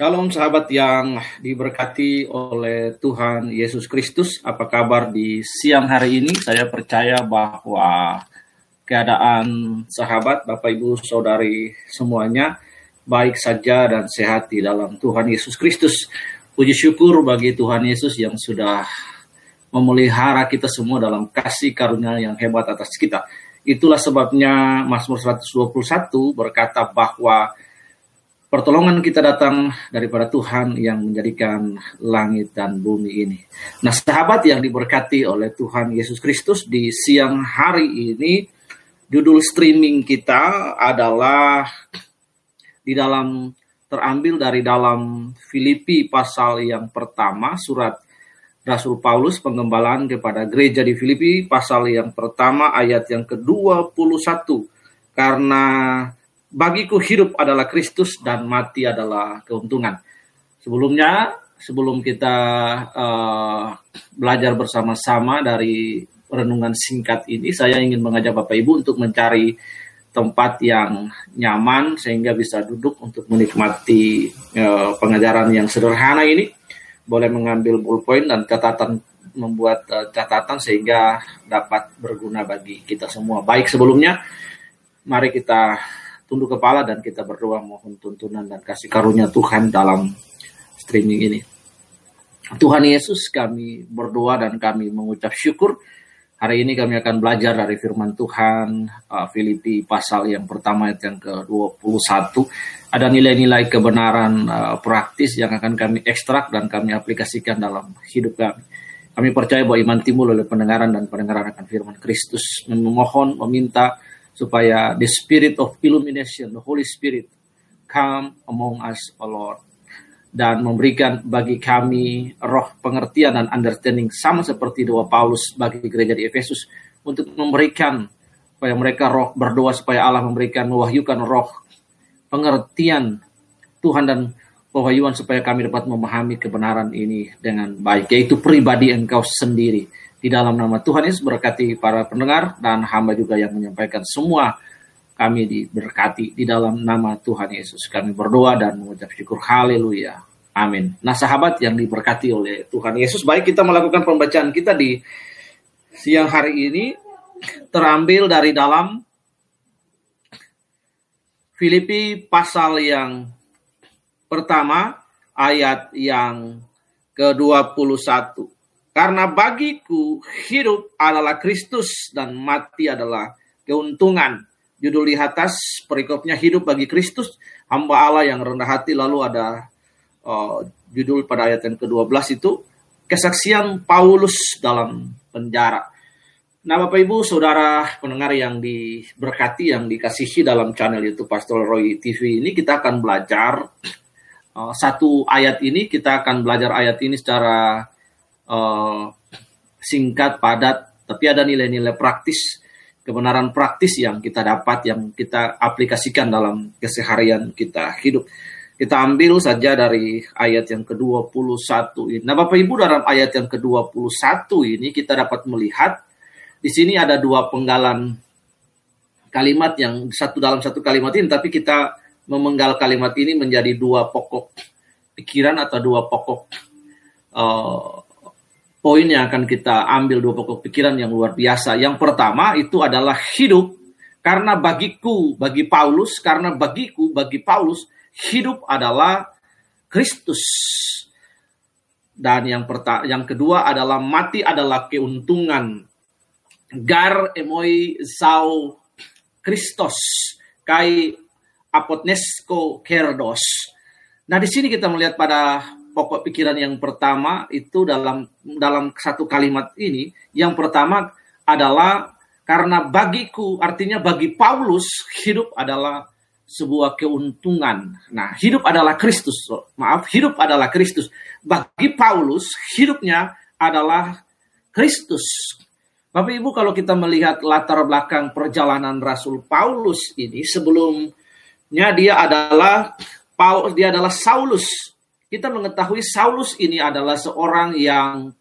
Shalom sahabat yang diberkati oleh Tuhan Yesus Kristus. Apa kabar di siang hari ini? Saya percaya bahwa keadaan sahabat, Bapak Ibu, Saudari semuanya baik saja dan sehat di dalam Tuhan Yesus Kristus. Puji syukur bagi Tuhan Yesus yang sudah memelihara kita semua dalam kasih karunia yang hebat atas kita. Itulah sebabnya Mazmur 121 berkata bahwa pertolongan kita datang daripada Tuhan yang menjadikan langit dan bumi ini. Nah, sahabat yang diberkati oleh Tuhan Yesus Kristus di siang hari ini, judul streaming kita adalah di dalam terambil dari dalam Filipi pasal yang pertama surat Rasul Paulus pengembalaan kepada gereja di Filipi pasal yang pertama ayat yang ke-21 karena bagiku hidup adalah Kristus dan mati adalah keuntungan. Sebelumnya, sebelum kita uh, belajar bersama-sama dari renungan singkat ini, saya ingin mengajak Bapak Ibu untuk mencari tempat yang nyaman sehingga bisa duduk untuk menikmati uh, pengajaran yang sederhana ini. Boleh mengambil bullpoint dan catatan membuat uh, catatan sehingga dapat berguna bagi kita semua. Baik sebelumnya, mari kita tunduk kepala dan kita berdoa mohon tuntunan dan kasih karunia Tuhan dalam streaming ini. Tuhan Yesus kami berdoa dan kami mengucap syukur. Hari ini kami akan belajar dari firman Tuhan uh, Filipi pasal yang pertama ayat yang ke-21. Ada nilai-nilai kebenaran uh, praktis yang akan kami ekstrak dan kami aplikasikan dalam hidup kami. Kami percaya bahwa iman timbul oleh pendengaran dan pendengaran akan firman Kristus. Memohon, meminta, supaya the spirit of illumination, the Holy Spirit come among us, O Lord, dan memberikan bagi kami roh pengertian dan understanding sama seperti doa Paulus bagi gereja di Efesus untuk memberikan supaya mereka roh berdoa supaya Allah memberikan mewahyukan roh pengertian Tuhan dan pewahyuan supaya kami dapat memahami kebenaran ini dengan baik yaitu pribadi engkau sendiri di dalam nama Tuhan Yesus berkati para pendengar dan hamba juga yang menyampaikan semua kami diberkati di dalam nama Tuhan Yesus. Kami berdoa dan mengucap syukur haleluya. Amin. Nah sahabat yang diberkati oleh Tuhan Yesus, baik kita melakukan pembacaan kita di siang hari ini terambil dari dalam Filipi pasal yang pertama ayat yang ke-21. Karena bagiku hidup adalah Kristus dan mati adalah keuntungan. Judul di atas perikopnya hidup bagi Kristus, hamba Allah yang rendah hati. Lalu ada uh, judul pada ayat yang ke-12 itu kesaksian Paulus dalam penjara. Nah Bapak Ibu Saudara pendengar yang diberkati, yang dikasihi dalam channel itu Pastor Roy TV ini kita akan belajar uh, satu ayat ini, kita akan belajar ayat ini secara uh, singkat, padat, tapi ada nilai-nilai praktis, kebenaran praktis yang kita dapat, yang kita aplikasikan dalam keseharian kita hidup. Kita ambil saja dari ayat yang ke-21 ini. Nah, Bapak Ibu dalam ayat yang ke-21 ini kita dapat melihat di sini ada dua penggalan kalimat yang satu dalam satu kalimat ini, tapi kita memenggal kalimat ini menjadi dua pokok pikiran atau dua pokok uh, poin yang akan kita ambil dua pokok pikiran yang luar biasa. Yang pertama itu adalah hidup karena bagiku, bagi Paulus, karena bagiku, bagi Paulus, hidup adalah Kristus. Dan yang perta yang kedua adalah mati adalah keuntungan. Gar emoi sau Kristos kai apotnesko kerdos. Nah di sini kita melihat pada pokok pikiran yang pertama itu dalam dalam satu kalimat ini yang pertama adalah karena bagiku artinya bagi Paulus hidup adalah sebuah keuntungan. Nah, hidup adalah Kristus. Maaf, hidup adalah Kristus. Bagi Paulus, hidupnya adalah Kristus. Bapak Ibu, kalau kita melihat latar belakang perjalanan Rasul Paulus ini, sebelumnya dia adalah Paulus, dia adalah Saulus kita mengetahui Saulus ini adalah seorang yang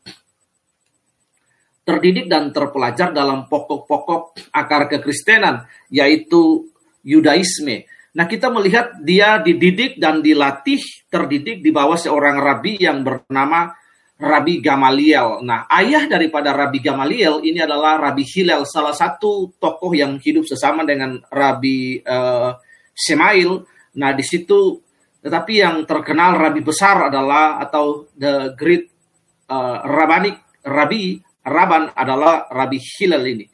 terdidik dan terpelajar dalam pokok-pokok akar kekristenan, yaitu Yudaisme. Nah, kita melihat dia dididik dan dilatih, terdidik di bawah seorang rabi yang bernama Rabi Gamaliel. Nah, ayah daripada Rabi Gamaliel ini adalah Rabi Hillel, salah satu tokoh yang hidup sesama dengan Rabi uh, Semail. Nah, di situ tetapi yang terkenal Rabi besar adalah atau the great uh, Rabanik Rabi Raban adalah Rabi Hillel ini.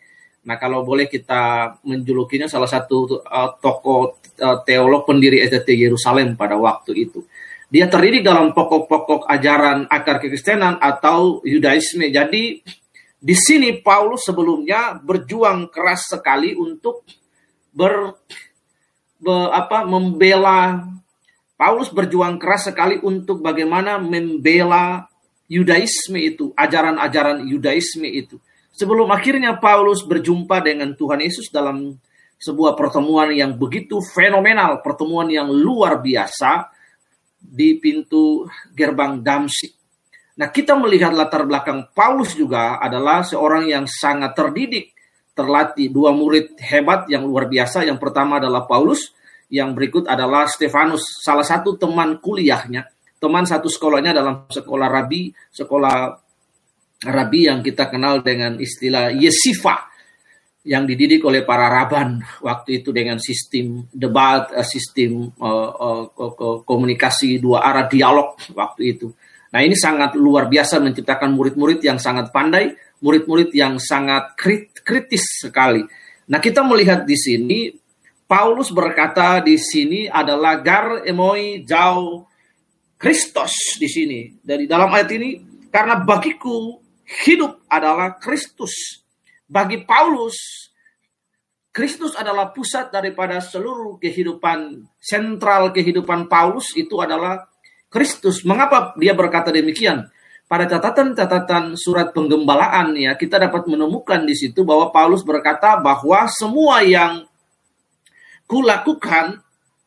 Nah, kalau boleh kita menjulukinya salah satu uh, tokoh uh, teolog pendiri SDT Yerusalem pada waktu itu. Dia terdidik dalam pokok-pokok ajaran akar kekristenan atau Yudaisme. Jadi di sini Paulus sebelumnya berjuang keras sekali untuk ber, ber apa membela Paulus berjuang keras sekali untuk bagaimana membela Yudaisme itu, ajaran-ajaran Yudaisme itu. Sebelum akhirnya Paulus berjumpa dengan Tuhan Yesus dalam sebuah pertemuan yang begitu fenomenal, pertemuan yang luar biasa di pintu gerbang Damsik. Nah, kita melihat latar belakang Paulus juga adalah seorang yang sangat terdidik, terlatih, dua murid hebat yang luar biasa. Yang pertama adalah Paulus, yang berikut adalah Stefanus, salah satu teman kuliahnya, teman satu sekolahnya dalam sekolah rabi, sekolah rabi yang kita kenal dengan istilah yesifa yang dididik oleh para raban waktu itu dengan sistem debat, eh, sistem uh, uh, komunikasi dua arah dialog waktu itu. Nah ini sangat luar biasa menciptakan murid-murid yang sangat pandai, murid-murid yang sangat krit kritis sekali. Nah kita melihat di sini Paulus berkata di sini adalah gar emoi jauh Kristus di sini. Dari dalam ayat ini karena bagiku hidup adalah Kristus. Bagi Paulus, Kristus adalah pusat daripada seluruh kehidupan sentral kehidupan Paulus itu adalah Kristus. Mengapa dia berkata demikian? Pada catatan-catatan surat penggembalaan ya kita dapat menemukan di situ bahwa Paulus berkata bahwa semua yang kulakukan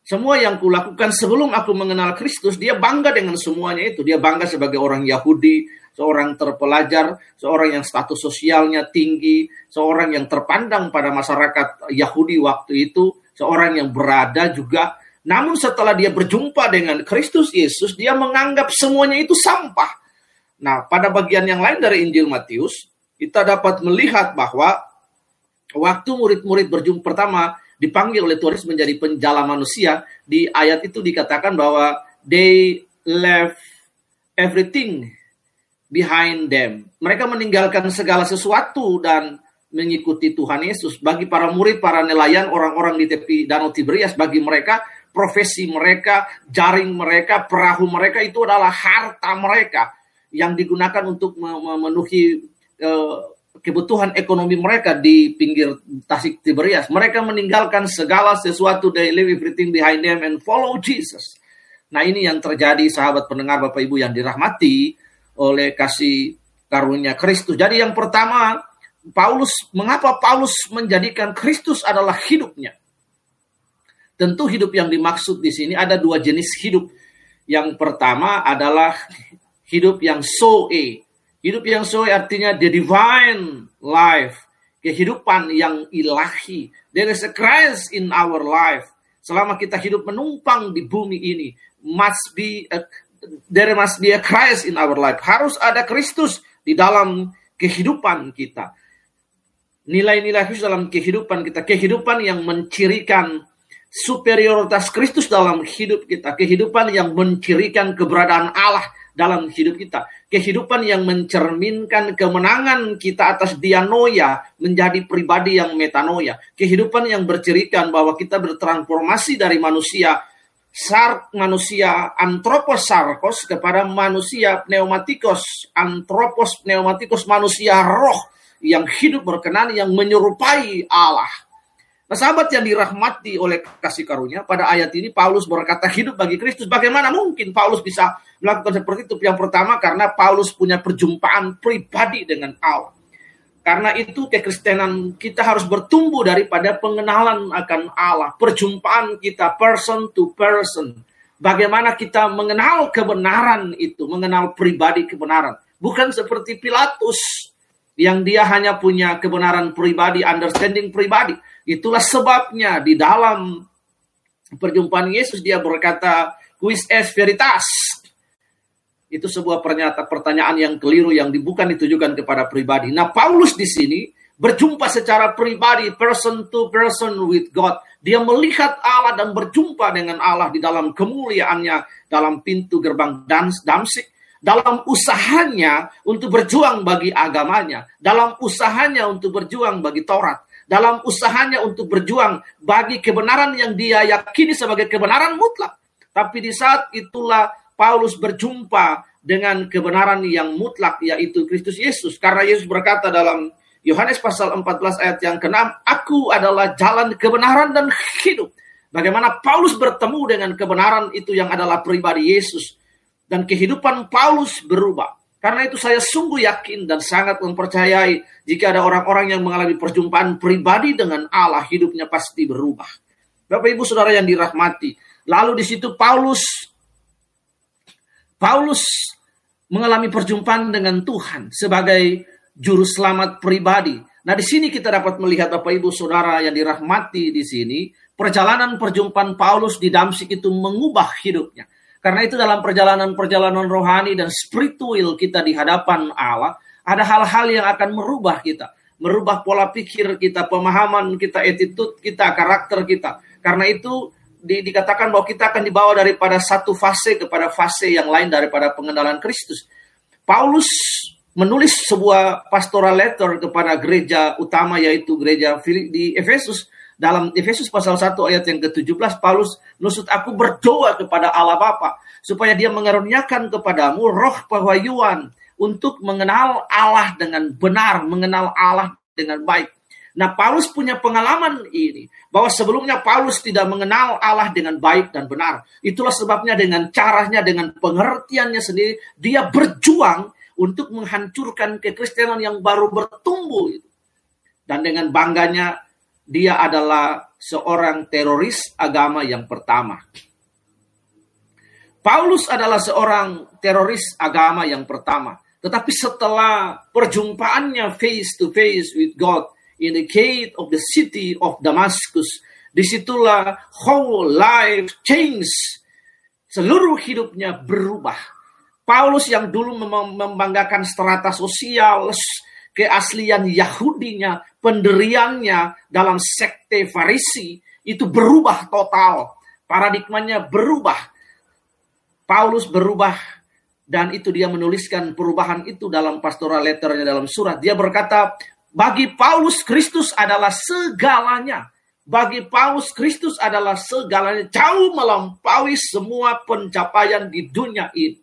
semua yang kulakukan sebelum aku mengenal Kristus, dia bangga dengan semuanya itu. Dia bangga sebagai orang Yahudi, seorang terpelajar, seorang yang status sosialnya tinggi, seorang yang terpandang pada masyarakat Yahudi waktu itu, seorang yang berada juga. Namun setelah dia berjumpa dengan Kristus Yesus, dia menganggap semuanya itu sampah. Nah, pada bagian yang lain dari Injil Matius, kita dapat melihat bahwa waktu murid-murid berjumpa pertama, dipanggil oleh Tuhan menjadi penjala manusia, di ayat itu dikatakan bahwa they left everything behind them. Mereka meninggalkan segala sesuatu dan mengikuti Tuhan Yesus. Bagi para murid, para nelayan, orang-orang di tepi Danau Tiberias, bagi mereka profesi mereka, jaring mereka, perahu mereka itu adalah harta mereka yang digunakan untuk memenuhi uh, kebutuhan ekonomi mereka di pinggir Tasik Tiberias. Mereka meninggalkan segala sesuatu, they leave everything behind them and follow Jesus. Nah ini yang terjadi sahabat pendengar Bapak Ibu yang dirahmati oleh kasih karunia Kristus. Jadi yang pertama, Paulus, mengapa Paulus menjadikan Kristus adalah hidupnya? Tentu hidup yang dimaksud di sini ada dua jenis hidup. Yang pertama adalah hidup yang soe, Hidup yang sesuai artinya the divine life, kehidupan yang ilahi. There is a Christ in our life. Selama kita hidup menumpang di bumi ini, must be a, there must be a Christ in our life. Harus ada Kristus di dalam kehidupan kita. Nilai-nilai Kristus dalam kehidupan kita, kehidupan yang mencirikan superioritas Kristus dalam hidup kita, kehidupan yang mencirikan keberadaan Allah dalam hidup kita. Kehidupan yang mencerminkan kemenangan kita atas dianoia menjadi pribadi yang metanoia. Kehidupan yang bercirikan bahwa kita bertransformasi dari manusia sar manusia antropos sarkos kepada manusia pneumatikos antropos pneumatikos manusia roh yang hidup berkenan yang menyerupai Allah Nah, sahabat yang dirahmati oleh kasih karunia, pada ayat ini Paulus berkata hidup bagi Kristus. Bagaimana mungkin Paulus bisa melakukan seperti itu? Yang pertama karena Paulus punya perjumpaan pribadi dengan Allah. Karena itu kekristenan kita harus bertumbuh daripada pengenalan akan Allah. Perjumpaan kita person to person. Bagaimana kita mengenal kebenaran itu, mengenal pribadi kebenaran. Bukan seperti Pilatus yang dia hanya punya kebenaran pribadi, understanding pribadi Itulah sebabnya di dalam perjumpaan Yesus dia berkata, "Quis es veritas?" Itu sebuah pernyataan pertanyaan yang keliru yang bukan ditujukan kepada pribadi. Nah, Paulus di sini berjumpa secara pribadi, person to person with God. Dia melihat Allah dan berjumpa dengan Allah di dalam kemuliaannya dalam pintu gerbang Damsik dalam usahanya untuk berjuang bagi agamanya, dalam usahanya untuk berjuang bagi Taurat, dalam usahanya untuk berjuang bagi kebenaran yang dia yakini sebagai kebenaran mutlak. Tapi di saat itulah Paulus berjumpa dengan kebenaran yang mutlak yaitu Kristus Yesus. Karena Yesus berkata dalam Yohanes pasal 14 ayat yang ke-6, Aku adalah jalan kebenaran dan hidup. Bagaimana Paulus bertemu dengan kebenaran itu yang adalah pribadi Yesus dan kehidupan Paulus berubah. Karena itu saya sungguh yakin dan sangat mempercayai jika ada orang-orang yang mengalami perjumpaan pribadi dengan Allah, hidupnya pasti berubah. Bapak Ibu Saudara yang dirahmati. Lalu di situ Paulus Paulus mengalami perjumpaan dengan Tuhan sebagai juru selamat pribadi. Nah, di sini kita dapat melihat Bapak Ibu Saudara yang dirahmati di sini, perjalanan perjumpaan Paulus di Damsik itu mengubah hidupnya. Karena itu dalam perjalanan-perjalanan rohani dan spiritual kita di hadapan Allah, ada hal-hal yang akan merubah kita. Merubah pola pikir kita, pemahaman kita, attitude kita, karakter kita. Karena itu di, dikatakan bahwa kita akan dibawa daripada satu fase kepada fase yang lain daripada pengenalan Kristus. Paulus menulis sebuah pastoral letter kepada gereja utama yaitu gereja di Efesus dalam Efesus pasal 1 ayat yang ke-17 Paulus nusut aku berdoa kepada Allah Bapa supaya dia mengaruniakan kepadamu roh pewahyuan untuk mengenal Allah dengan benar, mengenal Allah dengan baik. Nah, Paulus punya pengalaman ini bahwa sebelumnya Paulus tidak mengenal Allah dengan baik dan benar. Itulah sebabnya dengan caranya, dengan pengertiannya sendiri, dia berjuang untuk menghancurkan kekristenan yang baru bertumbuh itu. Dan dengan bangganya dia adalah seorang teroris agama yang pertama. Paulus adalah seorang teroris agama yang pertama. Tetapi setelah perjumpaannya face to face with God in the gate of the city of Damascus, di situlah whole life change. Seluruh hidupnya berubah. Paulus yang dulu membanggakan strata sosial, keaslian Yahudinya, penderiannya dalam sekte Farisi itu berubah total. Paradigmanya berubah. Paulus berubah dan itu dia menuliskan perubahan itu dalam pastoral letternya dalam surat. Dia berkata, bagi Paulus Kristus adalah segalanya. Bagi Paulus Kristus adalah segalanya jauh melampaui semua pencapaian di dunia ini.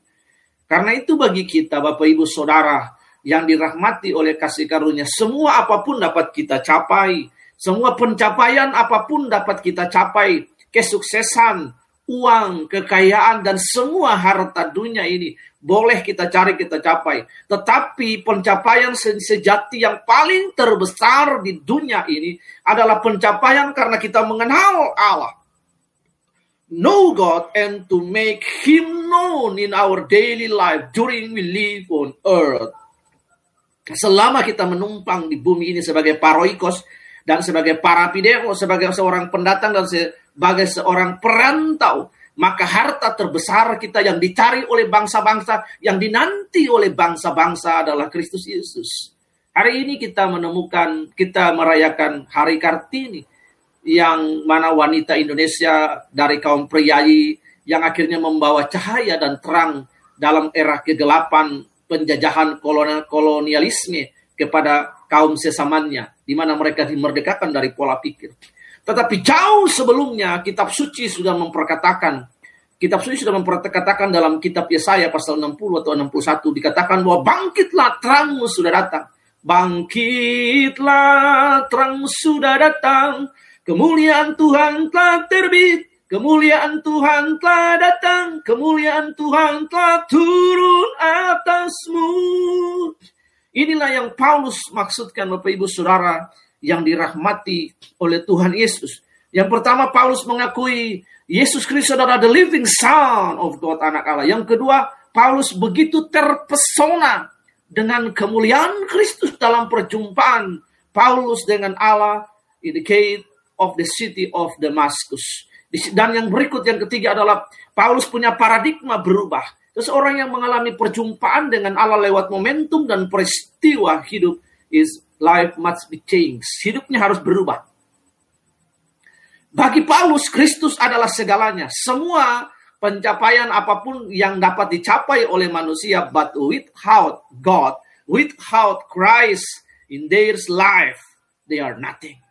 Karena itu bagi kita Bapak Ibu Saudara, yang dirahmati oleh kasih karunia. Semua apa pun dapat kita capai. Semua pencapaian apa pun dapat kita capai. Kesuksesan, uang, kekayaan, dan semua harta dunia ini boleh kita cari, kita capai. Tetapi pencapaian sejati yang paling terbesar di dunia ini adalah pencapaian karena kita mengenal Allah. Know God and to make Him known in our daily life during we live on earth. Selama kita menumpang di bumi ini sebagai paroikos dan sebagai parapideo, sebagai seorang pendatang dan sebagai seorang perantau, maka harta terbesar kita yang dicari oleh bangsa-bangsa, yang dinanti oleh bangsa-bangsa adalah Kristus Yesus. Hari ini kita menemukan, kita merayakan Hari Kartini, yang mana wanita Indonesia dari kaum priayi yang akhirnya membawa cahaya dan terang dalam era kegelapan penjajahan kolonialisme kepada kaum sesamanya, di mana mereka dimerdekakan dari pola pikir. Tetapi jauh sebelumnya kitab suci sudah memperkatakan, kitab suci sudah memperkatakan dalam kitab Yesaya pasal 60 atau 61 dikatakan bahwa bangkitlah terangmu sudah datang. Bangkitlah terangmu sudah datang. Kemuliaan Tuhan telah terbit Kemuliaan Tuhan telah datang, kemuliaan Tuhan telah turun atasmu. Inilah yang Paulus maksudkan Bapak Ibu Saudara yang dirahmati oleh Tuhan Yesus. Yang pertama Paulus mengakui Yesus Kristus adalah the living son of God anak Allah. Yang kedua Paulus begitu terpesona dengan kemuliaan Kristus dalam perjumpaan Paulus dengan Allah in the gate of the city of Damascus. Dan yang berikut yang ketiga adalah Paulus punya paradigma berubah. Seseorang yang mengalami perjumpaan dengan Allah lewat momentum dan peristiwa hidup is life must be changed. Hidupnya harus berubah. Bagi Paulus, Kristus adalah segalanya. Semua pencapaian apa pun yang dapat dicapai oleh manusia, but without God, without Christ in their life, they are nothing.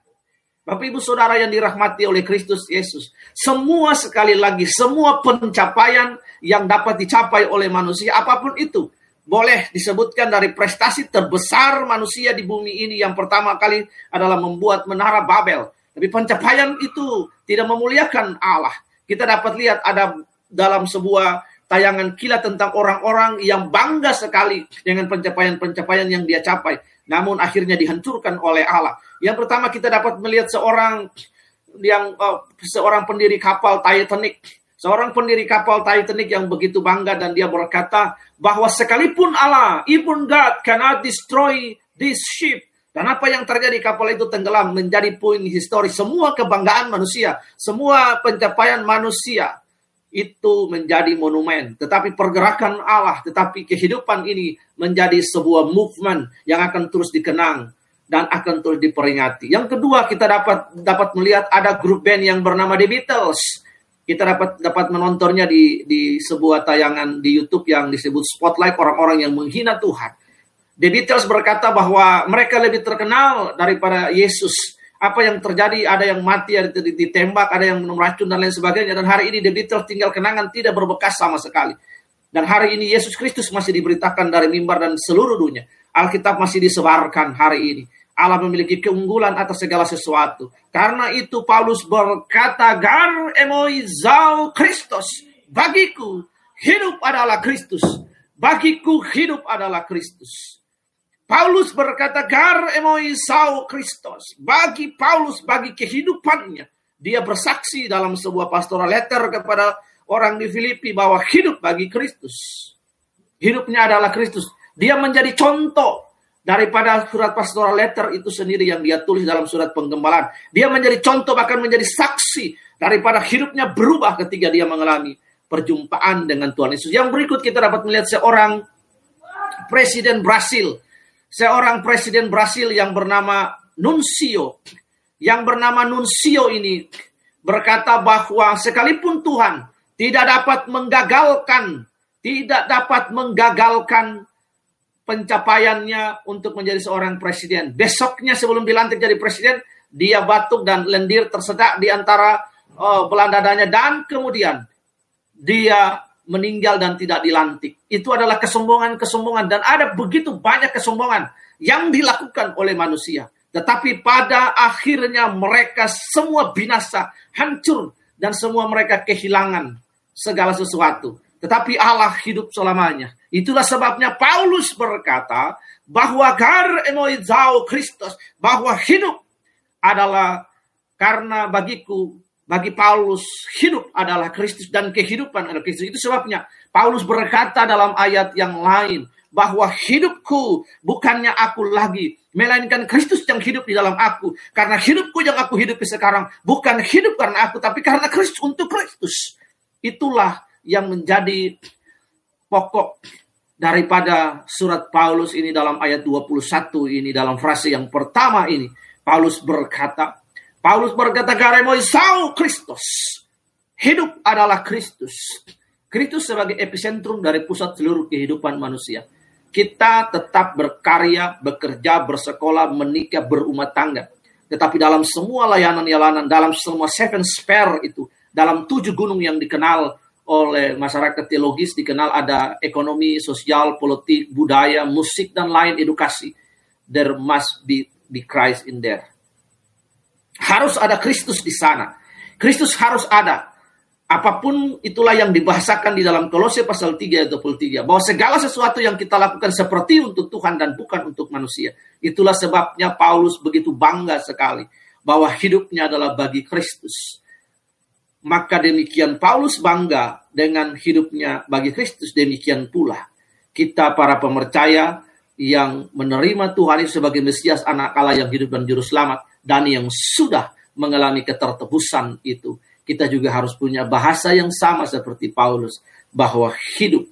Bapak Ibu Saudara yang dirahmati oleh Kristus Yesus, semua sekali lagi semua pencapaian yang dapat dicapai oleh manusia apa pun itu boleh disebutkan dari prestasi terbesar manusia di bumi ini yang pertama kali adalah membuat menara Babel. Tapi pencapaian itu tidak memuliakan Allah. Kita dapat lihat ada dalam sebuah tayangan kilat tentang orang-orang yang bangga sekali dengan pencapaian-pencapaian yang dia capai namun akhirnya dihancurkan oleh Allah. Yang pertama kita dapat melihat seorang yang uh, seorang pendiri kapal Titanic, seorang pendiri kapal Titanic yang begitu bangga dan dia berkata bahwa sekalipun Allah, even God cannot destroy this ship. Dan apa yang terjadi kapal itu tenggelam menjadi poin historis semua kebanggaan manusia, semua pencapaian manusia itu menjadi monumen, tetapi pergerakan Allah, tetapi kehidupan ini menjadi sebuah movement yang akan terus dikenang dan akan terus diperingati. Yang kedua, kita dapat dapat melihat ada grup band yang bernama The Beatles. Kita dapat dapat menontonnya di di sebuah tayangan di YouTube yang disebut Spotlight orang-orang yang menghina Tuhan. The Beatles berkata bahwa mereka lebih terkenal daripada Yesus apa yang terjadi, ada yang mati, ada yang ditembak, ada yang minum racun dan lain sebagainya. Dan hari ini The Beatles tinggal kenangan tidak berbekas sama sekali. Dan hari ini Yesus Kristus masih diberitakan dari mimbar dan seluruh dunia. Alkitab masih disebarkan hari ini. Allah memiliki keunggulan atas segala sesuatu. Karena itu Paulus berkata, Gar emoi zau Kristus. Bagiku hidup adalah Kristus. Bagiku hidup adalah Kristus. Paulus berkata, Gar emoi sau Kristus. Bagi Paulus, bagi kehidupannya. Dia bersaksi dalam sebuah pastoral letter kepada orang di Filipi bahwa hidup bagi Kristus. Hidupnya adalah Kristus. Dia menjadi contoh daripada surat pastoral letter itu sendiri yang dia tulis dalam surat penggembalaan. Dia menjadi contoh bahkan menjadi saksi daripada hidupnya berubah ketika dia mengalami perjumpaan dengan Tuhan Yesus. Yang berikut kita dapat melihat seorang presiden Brasil seorang presiden Brasil yang bernama Nuncio. Yang bernama Nuncio ini berkata bahwa sekalipun Tuhan tidak dapat menggagalkan, tidak dapat menggagalkan pencapaiannya untuk menjadi seorang presiden. Besoknya sebelum dilantik jadi presiden, dia batuk dan lendir tersedak di antara uh, belang dadanya dan kemudian dia meninggal dan tidak dilantik. Itu adalah kesombongan-kesombongan dan ada begitu banyak kesombongan yang dilakukan oleh manusia. Tetapi pada akhirnya mereka semua binasa, hancur dan semua mereka kehilangan segala sesuatu. Tetapi Allah hidup selamanya. Itulah sebabnya Paulus berkata bahwa gar emoizao Kristus, bahwa hidup adalah karena bagiku bagi Paulus hidup adalah Kristus dan kehidupan adalah Kristus. Itu sebabnya Paulus berkata dalam ayat yang lain bahwa hidupku bukannya aku lagi, melainkan Kristus yang hidup di dalam aku. Karena hidupku yang aku hidupi sekarang bukan hidup karena aku, tapi karena Kristus untuk Kristus. Itulah yang menjadi pokok daripada surat Paulus ini dalam ayat 21 ini dalam frase yang pertama ini. Paulus berkata, Paulus berkata sau Kristus. Hidup adalah Kristus. Kristus sebagai epicentrum dari pusat seluruh kehidupan manusia. Kita tetap berkarya, bekerja, bersekolah, menikah, berumah tangga. Tetapi dalam semua layanan-layanan, dalam semua seven spare itu, dalam tujuh gunung yang dikenal oleh masyarakat teologis, dikenal ada ekonomi, sosial, politik, budaya, musik, dan lain edukasi. There must be, be Christ in there harus ada Kristus di sana. Kristus harus ada. Apa pun itulah yang dibahasakan di dalam Kolose pasal 3 ayat 23. Bahwa segala sesuatu yang kita lakukan seperti untuk Tuhan dan bukan untuk manusia. Itulah sebabnya Paulus begitu bangga sekali. Bahwa hidupnya adalah bagi Kristus. Maka demikian Paulus bangga dengan hidupnya bagi Kristus. Demikian pula kita para pemercaya yang menerima Tuhan itu sebagai Mesias anak Allah yang hidup dan juru selamat dan yang sudah mengalami ketertebusan itu, kita juga harus punya bahasa yang sama seperti Paulus bahwa hidup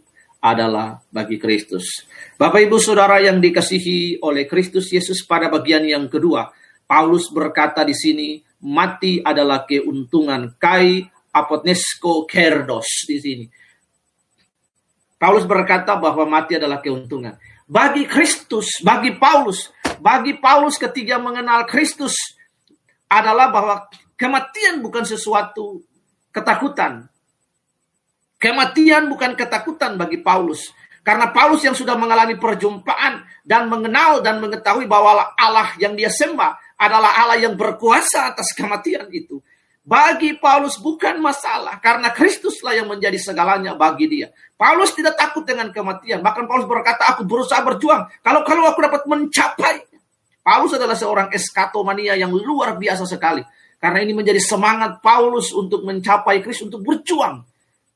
adalah bagi Kristus. Bapak Ibu Saudara yang dikasihi oleh Kristus Yesus pada bagian yang kedua, Paulus berkata di sini, mati adalah keuntungan kai apotnesko kerdos di sini. Paulus berkata bahwa mati adalah keuntungan. Bagi Kristus, bagi Paulus, bagi Paulus ketika mengenal Kristus adalah bahwa kematian bukan sesuatu ketakutan, Kematian bukan ketakutan bagi Paulus. Karena Paulus yang sudah mengalami perjumpaan dan mengenal dan mengetahui bahwa Allah yang dia sembah adalah Allah yang berkuasa atas kematian itu. Bagi Paulus bukan masalah karena Kristuslah yang menjadi segalanya bagi dia. Paulus tidak takut dengan kematian. Bahkan Paulus berkata, aku berusaha berjuang. Kalau kalau aku dapat mencapai. Paulus adalah seorang eskatomania yang luar biasa sekali. Karena ini menjadi semangat Paulus untuk mencapai Kristus, untuk berjuang.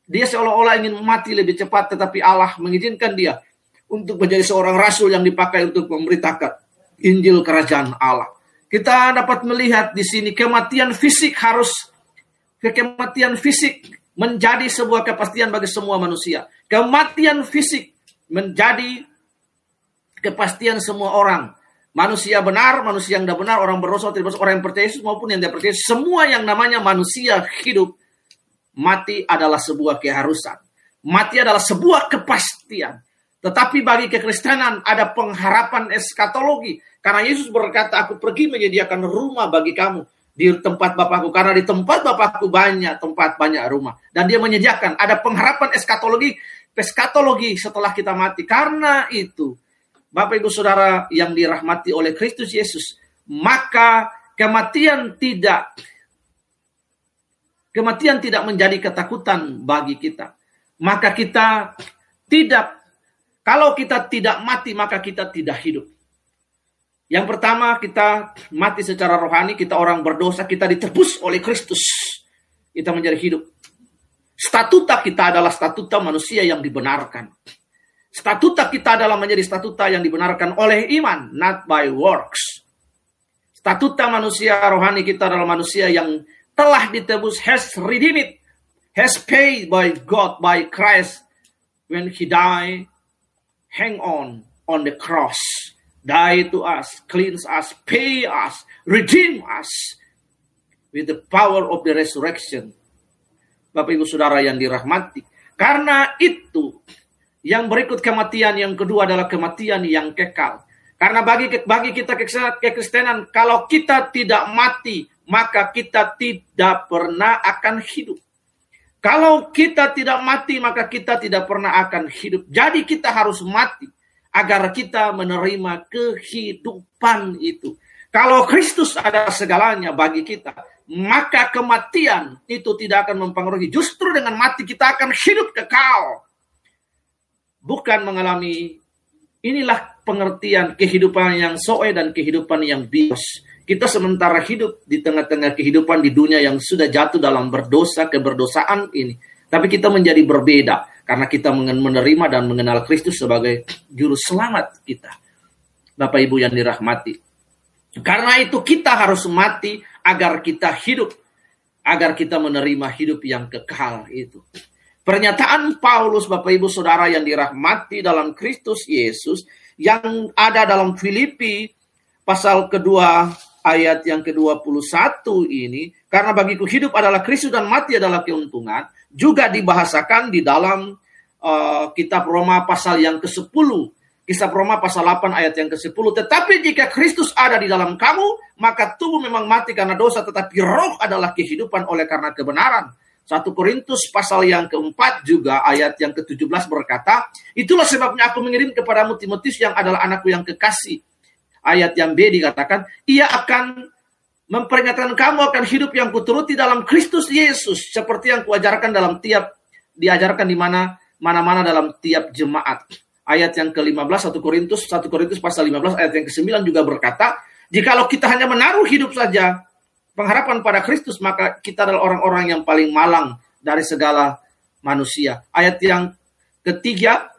Dia seolah-olah ingin mati lebih cepat, tetapi Allah mengizinkan dia untuk menjadi seorang rasul yang dipakai untuk memberitakan Injil Kerajaan Allah. Kita dapat melihat di sini kematian fisik harus kematian fisik menjadi sebuah kepastian bagi semua manusia. Kematian fisik menjadi kepastian semua orang. Manusia benar, manusia yang tidak benar, orang berdosa, tidak berdosa, orang yang percaya Yesus maupun yang tidak percaya. Semua yang namanya manusia hidup mati adalah sebuah keharusan. Mati adalah sebuah kepastian. Tetapi bagi kekristenan ada pengharapan eskatologi. Karena Yesus berkata, aku pergi menyediakan rumah bagi kamu di tempat Bapakku. Karena di tempat Bapakku banyak tempat, banyak rumah. Dan dia menyediakan, ada pengharapan eskatologi, eskatologi setelah kita mati. Karena itu, Bapak Ibu Saudara yang dirahmati oleh Kristus Yesus, maka kematian tidak Kematian tidak menjadi ketakutan bagi kita. Maka kita tidak, kalau kita tidak mati, maka kita tidak hidup. Yang pertama, kita mati secara rohani, kita orang berdosa, kita ditebus oleh Kristus. Kita menjadi hidup. Statuta kita adalah statuta manusia yang dibenarkan. Statuta kita adalah menjadi statuta yang dibenarkan oleh iman, not by works. Statuta manusia rohani kita adalah manusia yang telah ditebus, has redeemed, has paid by God, by Christ when he died, hang on on the cross, die to us, cleanse us, pay us, redeem us with the power of the resurrection. Bapak Ibu Saudara yang dirahmati. Karena itu, yang berikut kematian yang kedua adalah kematian yang kekal. Karena bagi bagi kita kekristenan, kalau kita tidak mati maka kita tidak pernah akan hidup. Kalau kita tidak mati, maka kita tidak pernah akan hidup. Jadi kita harus mati agar kita menerima kehidupan itu. Kalau Kristus ada segalanya bagi kita, maka kematian itu tidak akan mempengaruhi. Justru dengan mati kita akan hidup kekal. Bukan mengalami inilah pengertian kehidupan yang soe dan kehidupan yang bios kita sementara hidup di tengah-tengah kehidupan di dunia yang sudah jatuh dalam berdosa, keberdosaan ini. Tapi kita menjadi berbeda karena kita menerima dan mengenal Kristus sebagai juru selamat kita. Bapak Ibu yang dirahmati. Karena itu kita harus mati agar kita hidup. Agar kita menerima hidup yang kekal itu. Pernyataan Paulus Bapak Ibu Saudara yang dirahmati dalam Kristus Yesus yang ada dalam Filipi pasal kedua ayat yang ke-21 ini, karena bagiku hidup adalah Kristus dan mati adalah keuntungan, juga dibahasakan di dalam uh, kitab Roma pasal yang ke-10. Kisah Roma pasal 8 ayat yang ke-10. Tetapi jika Kristus ada di dalam kamu, maka tubuh memang mati karena dosa, tetapi roh adalah kehidupan oleh karena kebenaran. 1 Korintus pasal yang keempat juga ayat yang ke-17 berkata, Itulah sebabnya aku mengirim kepadamu Timotius yang adalah anakku yang kekasih ayat yang B dikatakan, ia akan memperingatkan kamu akan hidup yang kuturuti dalam Kristus Yesus seperti yang kuajarkan dalam tiap diajarkan di mana mana-mana dalam tiap jemaat. Ayat yang ke-15 1 Korintus 1 Korintus pasal 15 ayat yang ke-9 juga berkata, jikalau kita hanya menaruh hidup saja pengharapan pada Kristus maka kita adalah orang-orang yang paling malang dari segala manusia. Ayat yang ketiga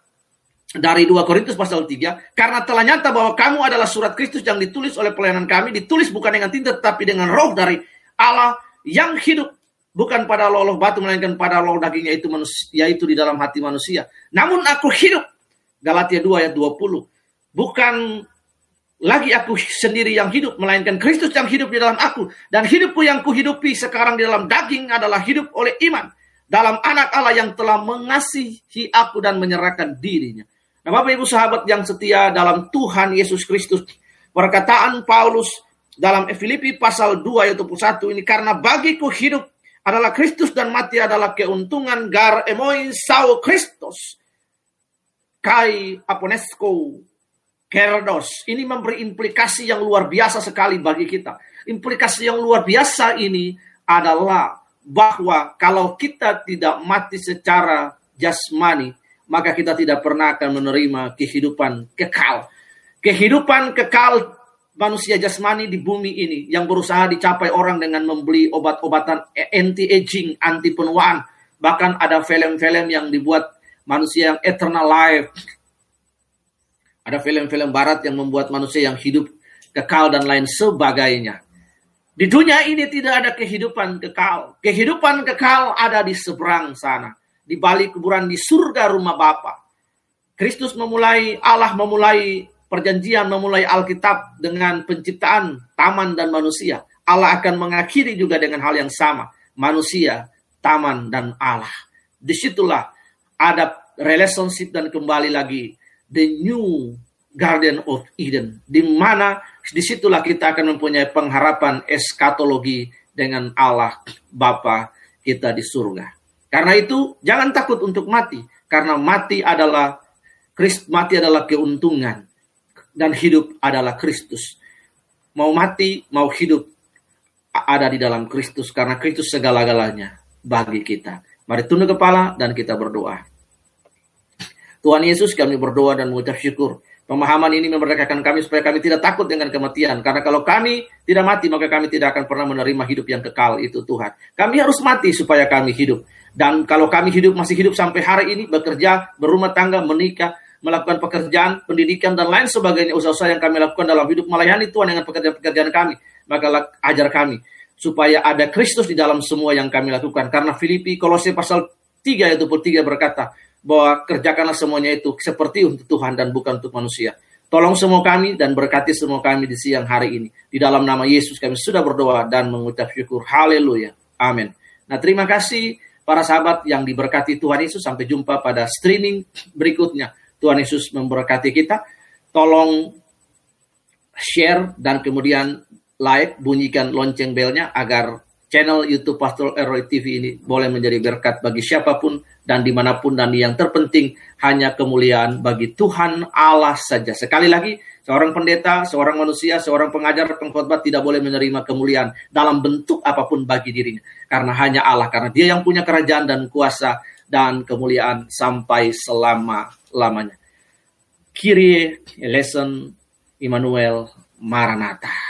dari 2 Korintus pasal 3, karena telah nyata bahwa kamu adalah surat Kristus yang ditulis oleh pelayanan kami, ditulis bukan dengan tinta tetapi dengan roh dari Allah yang hidup. bukan pada loloh batu melainkan pada loloh daging yaitu manusia, yaitu di dalam hati manusia. Namun aku hidup. Galatia 2 ayat 20. Bukan lagi aku sendiri yang hidup, melainkan Kristus yang hidup di dalam aku. Dan hidupku yang kuhidupi sekarang di dalam daging adalah hidup oleh iman. Dalam anak Allah yang telah mengasihi aku dan menyerahkan dirinya. Nah Bapak Ibu sahabat yang setia dalam Tuhan Yesus Kristus. Perkataan Paulus dalam Filipi pasal 2 ayat 21 ini. Karena bagiku hidup adalah Kristus dan mati adalah keuntungan gar emoin sau Kristus. Kai aponesko kerdos. Ini memberi implikasi yang luar biasa sekali bagi kita. Implikasi yang luar biasa ini adalah bahwa kalau kita tidak mati secara jasmani, maka kita tidak pernah akan menerima kehidupan kekal. Kehidupan kekal manusia jasmani di bumi ini yang berusaha dicapai orang dengan membeli obat-obatan anti aging, anti penuaan. Bahkan ada film-film yang dibuat manusia yang eternal life. Ada film-film barat yang membuat manusia yang hidup kekal dan lain sebagainya. Di dunia ini tidak ada kehidupan kekal. Kehidupan kekal ada di seberang sana. Di balik kuburan di surga rumah Bapa. Kristus memulai, Allah memulai perjanjian memulai Alkitab dengan penciptaan taman dan manusia. Allah akan mengakhiri juga dengan hal yang sama. Manusia, taman, dan Allah. Di situlah ada relationship dan kembali lagi the new Garden of Eden. Di mana di situlah kita akan mempunyai pengharapan eskatologi dengan Allah Bapa kita di surga. Karena itu jangan takut untuk mati. Karena mati adalah mati adalah keuntungan dan hidup adalah Kristus. Mau mati, mau hidup ada di dalam Kristus karena Kristus segala-galanya bagi kita. Mari tunduk kepala dan kita berdoa. Tuhan Yesus kami berdoa dan mengucap syukur. Pemahaman ini memerdekakan kami supaya kami tidak takut dengan kematian. Karena kalau kami tidak mati, maka kami tidak akan pernah menerima hidup yang kekal itu Tuhan. Kami harus mati supaya kami hidup. Dan kalau kami hidup masih hidup sampai hari ini, bekerja, berumah tangga, menikah, melakukan pekerjaan, pendidikan, dan lain sebagainya usaha-usaha yang kami lakukan dalam hidup melayani Tuhan dengan pekerjaan-pekerjaan kami. Maka ajar kami supaya ada Kristus di dalam semua yang kami lakukan. Karena Filipi Kolose pasal 3 ayat 23 berkata bahwa kerjakanlah semuanya itu seperti untuk Tuhan dan bukan untuk manusia. Tolong semua kami dan berkati semua kami di siang hari ini. Di dalam nama Yesus kami sudah berdoa dan mengucap syukur. Haleluya. Amin. Nah terima kasih para sahabat yang diberkati Tuhan Yesus. Sampai jumpa pada streaming berikutnya. Tuhan Yesus memberkati kita. Tolong share dan kemudian like, bunyikan lonceng belnya agar channel YouTube Pastor Eroy TV ini boleh menjadi berkat bagi siapa pun dan di mana pun dan yang terpenting hanya kemuliaan bagi Tuhan Allah saja. Sekali lagi, seorang pendeta, seorang manusia, seorang pengajar, pengkhotbah tidak boleh menerima kemuliaan dalam bentuk apa pun bagi dirinya. Karena hanya Allah, karena dia yang punya kerajaan dan kuasa dan kemuliaan sampai selama-lamanya. Kyrie eleison Immanuel Maranatha.